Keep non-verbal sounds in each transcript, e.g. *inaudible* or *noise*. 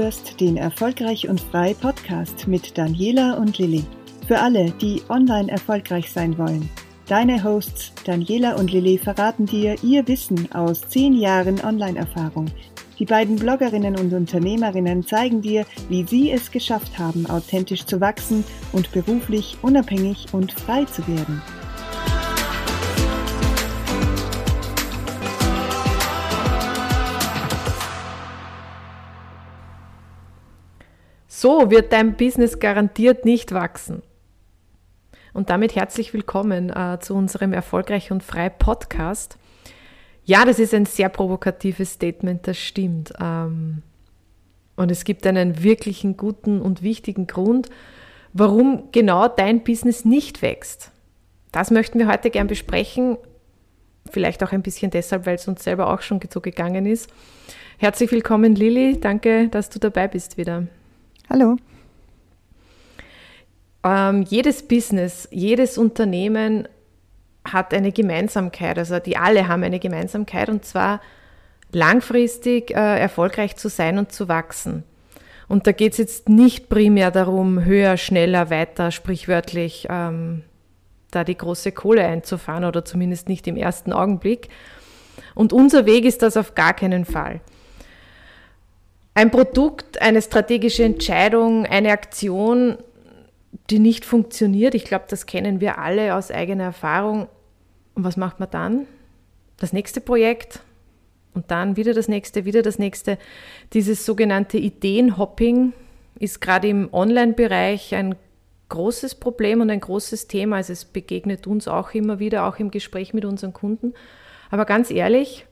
hörst den Erfolgreich und Frei Podcast mit Daniela und Lilly. Für alle, die online erfolgreich sein wollen. Deine Hosts Daniela und Lilly verraten dir ihr Wissen aus zehn Jahren Online-Erfahrung. Die beiden Bloggerinnen und Unternehmerinnen zeigen dir, wie sie es geschafft haben, authentisch zu wachsen und beruflich unabhängig und frei zu werden. So wird dein Business garantiert nicht wachsen. Und damit herzlich willkommen äh, zu unserem Erfolgreich und Frei Podcast. Ja, das ist ein sehr provokatives Statement, das stimmt. Ähm, und es gibt einen wirklichen guten und wichtigen Grund, warum genau dein Business nicht wächst. Das möchten wir heute gern besprechen. Vielleicht auch ein bisschen deshalb, weil es uns selber auch schon so gegangen ist. Herzlich willkommen, Lilly. Danke, dass du dabei bist wieder. Hallo. Ähm, jedes Business, jedes Unternehmen hat eine Gemeinsamkeit, also die alle haben eine Gemeinsamkeit und zwar langfristig äh, erfolgreich zu sein und zu wachsen. Und da geht es jetzt nicht primär darum, höher, schneller, weiter, sprichwörtlich ähm, da die große Kohle einzufahren oder zumindest nicht im ersten Augenblick. Und unser Weg ist das auf gar keinen Fall ein Produkt, eine strategische Entscheidung, eine Aktion, die nicht funktioniert. Ich glaube, das kennen wir alle aus eigener Erfahrung. Und was macht man dann? Das nächste Projekt und dann wieder das nächste, wieder das nächste. Dieses sogenannte Ideenhopping ist gerade im Online-Bereich ein großes Problem und ein großes Thema. Also es begegnet uns auch immer wieder, auch im Gespräch mit unseren Kunden. Aber ganz ehrlich,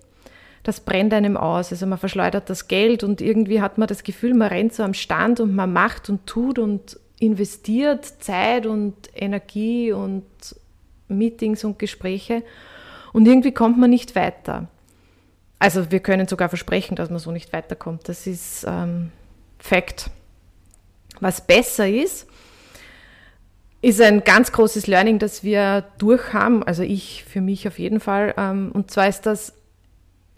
das brennt einem aus. Also man verschleudert das Geld und irgendwie hat man das Gefühl, man rennt so am Stand und man macht und tut und investiert Zeit und Energie und Meetings und Gespräche und irgendwie kommt man nicht weiter. Also wir können sogar versprechen, dass man so nicht weiterkommt. Das ist ähm, Fakt. Was besser ist, ist ein ganz großes Learning, das wir durchhaben, also ich für mich auf jeden Fall. Ähm, und zwar ist das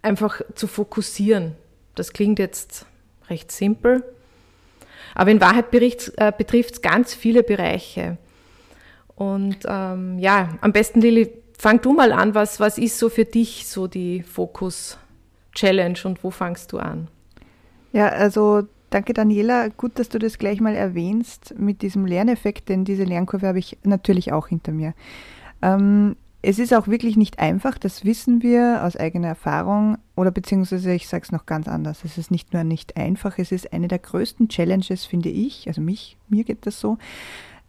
einfach zu fokussieren. Das klingt jetzt recht simpel, aber in Wahrheit äh, betrifft es ganz viele Bereiche. Und ähm, ja, am besten, Lili, fang du mal an. Was, was ist so für dich so die Fokus-Challenge und wo fangst du an? Ja, also danke Daniela. Gut, dass du das gleich mal erwähnst mit diesem Lerneffekt, denn diese Lernkurve habe ich natürlich auch hinter mir. Ähm, es ist auch wirklich nicht einfach, das wissen wir aus eigener Erfahrung oder beziehungsweise ich sage es noch ganz anders. Es ist nicht nur nicht einfach, es ist eine der größten Challenges, finde ich, also mich, mir geht das so,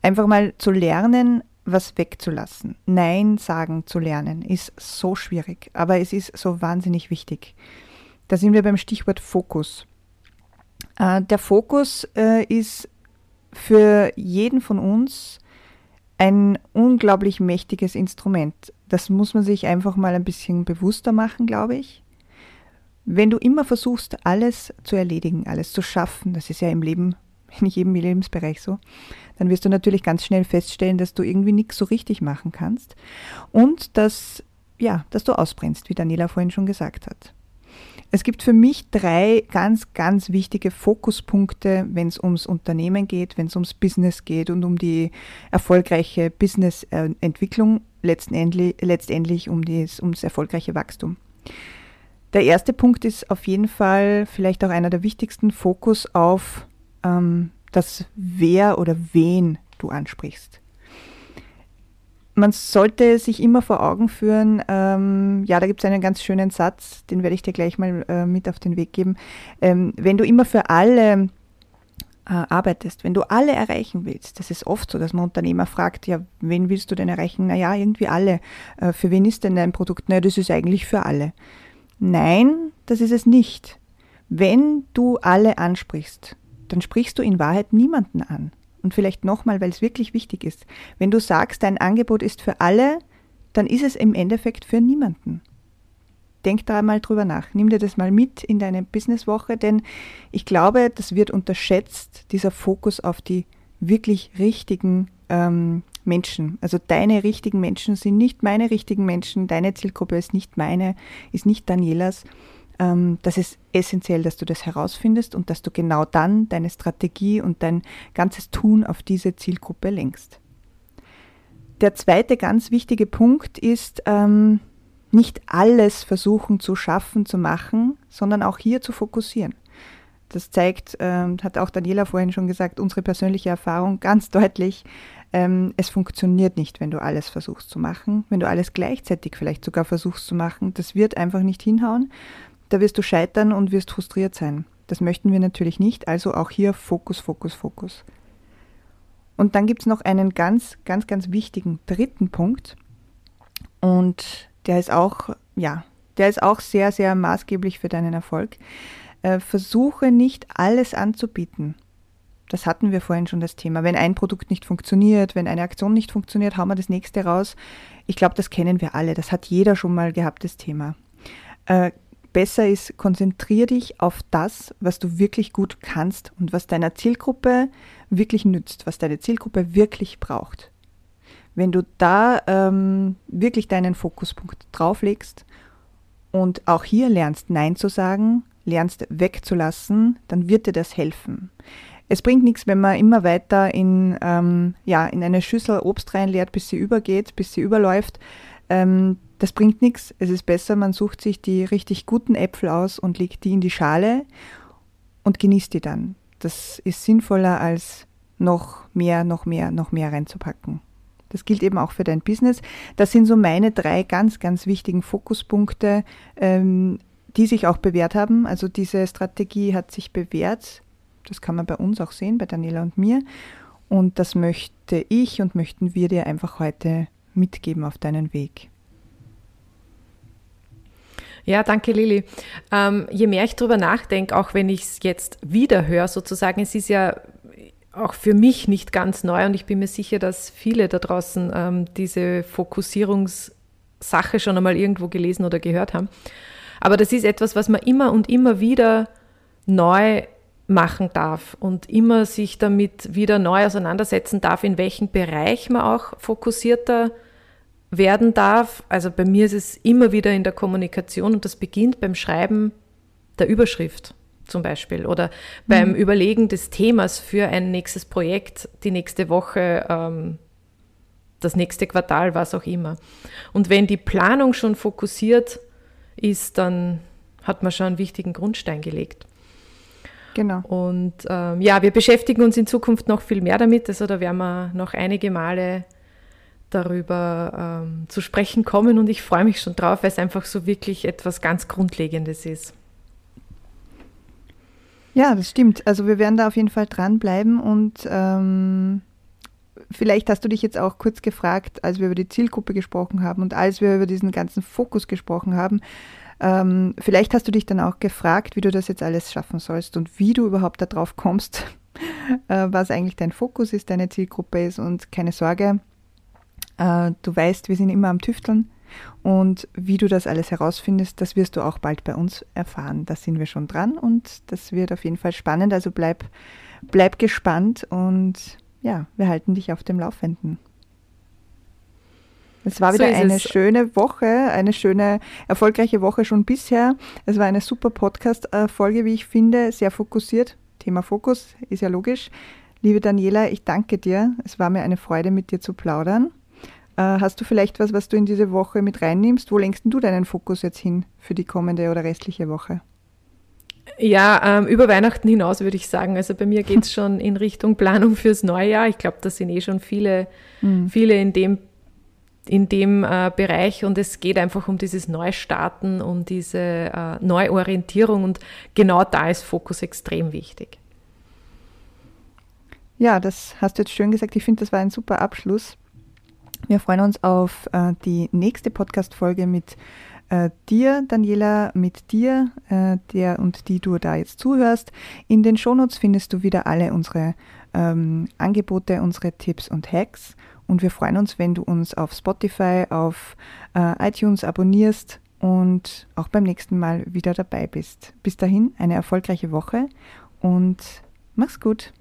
einfach mal zu lernen, was wegzulassen. Nein sagen zu lernen ist so schwierig, aber es ist so wahnsinnig wichtig. Da sind wir beim Stichwort Fokus. Äh, der Fokus äh, ist für jeden von uns ein unglaublich mächtiges Instrument. Das muss man sich einfach mal ein bisschen bewusster machen, glaube ich. Wenn du immer versuchst, alles zu erledigen, alles zu schaffen, das ist ja im Leben, *laughs* in jedem Lebensbereich so, dann wirst du natürlich ganz schnell feststellen, dass du irgendwie nichts so richtig machen kannst und dass, ja, dass du ausbrennst, wie Daniela vorhin schon gesagt hat. Es gibt für mich drei ganz, ganz wichtige Fokuspunkte, wenn es ums Unternehmen geht, wenn es ums Business geht und um die erfolgreiche Businessentwicklung, letztendlich, letztendlich um das, ums erfolgreiche Wachstum. Der erste Punkt ist auf jeden Fall vielleicht auch einer der wichtigsten Fokus auf ähm, das Wer oder wen du ansprichst man sollte sich immer vor Augen führen, ähm, ja, da gibt es einen ganz schönen Satz, den werde ich dir gleich mal äh, mit auf den Weg geben. Ähm, wenn du immer für alle äh, arbeitest, wenn du alle erreichen willst, das ist oft so, dass man Unternehmer fragt, ja, wen willst du denn erreichen? Naja, irgendwie alle. Äh, für wen ist denn dein Produkt? Naja, das ist eigentlich für alle. Nein, das ist es nicht. Wenn du alle ansprichst, dann sprichst du in Wahrheit niemanden an. Und vielleicht nochmal, weil es wirklich wichtig ist. Wenn du sagst, dein Angebot ist für alle, dann ist es im Endeffekt für niemanden. Denk da mal drüber nach. Nimm dir das mal mit in deine Businesswoche, denn ich glaube, das wird unterschätzt, dieser Fokus auf die wirklich richtigen ähm, Menschen. Also deine richtigen Menschen sind nicht meine richtigen Menschen, deine Zielgruppe ist nicht meine, ist nicht Danielas. Ähm, das ist essentiell, dass du das herausfindest und dass du genau dann deine Strategie und dein ganzes Tun auf diese Zielgruppe lenkst. Der zweite ganz wichtige Punkt ist, ähm, nicht alles versuchen zu schaffen, zu machen, sondern auch hier zu fokussieren. Das zeigt, ähm, hat auch Daniela vorhin schon gesagt, unsere persönliche Erfahrung ganz deutlich. Ähm, es funktioniert nicht, wenn du alles versuchst zu machen, wenn du alles gleichzeitig vielleicht sogar versuchst zu machen. Das wird einfach nicht hinhauen. Da wirst du scheitern und wirst frustriert sein. Das möchten wir natürlich nicht. Also auch hier Fokus, Fokus, Fokus. Und dann gibt es noch einen ganz, ganz, ganz wichtigen dritten Punkt. Und der ist auch, ja, der ist auch sehr, sehr maßgeblich für deinen Erfolg. Äh, versuche nicht alles anzubieten. Das hatten wir vorhin schon das Thema. Wenn ein Produkt nicht funktioniert, wenn eine Aktion nicht funktioniert, hauen wir das nächste raus. Ich glaube, das kennen wir alle. Das hat jeder schon mal gehabt, das Thema. Äh, besser ist, konzentriere dich auf das, was du wirklich gut kannst und was deiner Zielgruppe wirklich nützt, was deine Zielgruppe wirklich braucht. Wenn du da ähm, wirklich deinen Fokuspunkt drauflegst und auch hier lernst, Nein zu sagen, lernst wegzulassen, dann wird dir das helfen. Es bringt nichts, wenn man immer weiter in, ähm, ja, in eine Schüssel Obst reinleert, bis sie übergeht, bis sie überläuft. Ähm, das bringt nichts. Es ist besser, man sucht sich die richtig guten Äpfel aus und legt die in die Schale und genießt die dann. Das ist sinnvoller, als noch mehr, noch mehr, noch mehr reinzupacken. Das gilt eben auch für dein Business. Das sind so meine drei ganz, ganz wichtigen Fokuspunkte, ähm, die sich auch bewährt haben. Also diese Strategie hat sich bewährt. Das kann man bei uns auch sehen, bei Daniela und mir. Und das möchte ich und möchten wir dir einfach heute mitgeben auf deinen Weg. Ja, danke Lili. Ähm, je mehr ich darüber nachdenke, auch wenn ich es jetzt wieder höre, sozusagen, es ist ja auch für mich nicht ganz neu und ich bin mir sicher, dass viele da draußen ähm, diese Fokussierungssache schon einmal irgendwo gelesen oder gehört haben. Aber das ist etwas, was man immer und immer wieder neu machen darf und immer sich damit wieder neu auseinandersetzen darf, in welchem Bereich man auch fokussierter werden darf. Also bei mir ist es immer wieder in der Kommunikation und das beginnt beim Schreiben der Überschrift zum Beispiel oder beim mhm. Überlegen des Themas für ein nächstes Projekt, die nächste Woche, ähm, das nächste Quartal, was auch immer. Und wenn die Planung schon fokussiert ist, dann hat man schon einen wichtigen Grundstein gelegt. Genau. Und ähm, ja, wir beschäftigen uns in Zukunft noch viel mehr damit. Also da werden wir noch einige Male darüber ähm, zu sprechen kommen und ich freue mich schon drauf, weil es einfach so wirklich etwas ganz Grundlegendes ist. Ja, das stimmt. Also wir werden da auf jeden Fall dranbleiben und ähm, vielleicht hast du dich jetzt auch kurz gefragt, als wir über die Zielgruppe gesprochen haben und als wir über diesen ganzen Fokus gesprochen haben, ähm, vielleicht hast du dich dann auch gefragt, wie du das jetzt alles schaffen sollst und wie du überhaupt darauf kommst, *laughs* äh, was eigentlich dein Fokus ist, deine Zielgruppe ist und keine Sorge, äh, du weißt, wir sind immer am Tüfteln und wie du das alles herausfindest, das wirst du auch bald bei uns erfahren. Da sind wir schon dran und das wird auf jeden Fall spannend. Also bleib, bleib gespannt und ja, wir halten dich auf dem Laufenden. Es war wieder so eine es. schöne Woche, eine schöne, erfolgreiche Woche schon bisher. Es war eine super Podcast-Folge, wie ich finde, sehr fokussiert. Thema Fokus ist ja logisch. Liebe Daniela, ich danke dir. Es war mir eine Freude, mit dir zu plaudern. Äh, hast du vielleicht was, was du in diese Woche mit reinnimmst? Wo lenkst du deinen Fokus jetzt hin für die kommende oder restliche Woche? Ja, ähm, über Weihnachten hinaus würde ich sagen. Also bei mir geht es *laughs* schon in Richtung Planung fürs Neujahr. Ich glaube, da sind eh schon viele, mhm. viele in dem, in dem äh, Bereich und es geht einfach um dieses Neustarten, um diese äh, Neuorientierung und genau da ist Fokus extrem wichtig. Ja, das hast du jetzt schön gesagt. Ich finde, das war ein super Abschluss. Wir freuen uns auf äh, die nächste Podcast-Folge mit äh, dir, Daniela, mit dir, äh, der und die du da jetzt zuhörst. In den Shownotes findest du wieder alle unsere ähm, Angebote, unsere Tipps und Hacks. Und wir freuen uns, wenn du uns auf Spotify, auf äh, iTunes abonnierst und auch beim nächsten Mal wieder dabei bist. Bis dahin eine erfolgreiche Woche und mach's gut.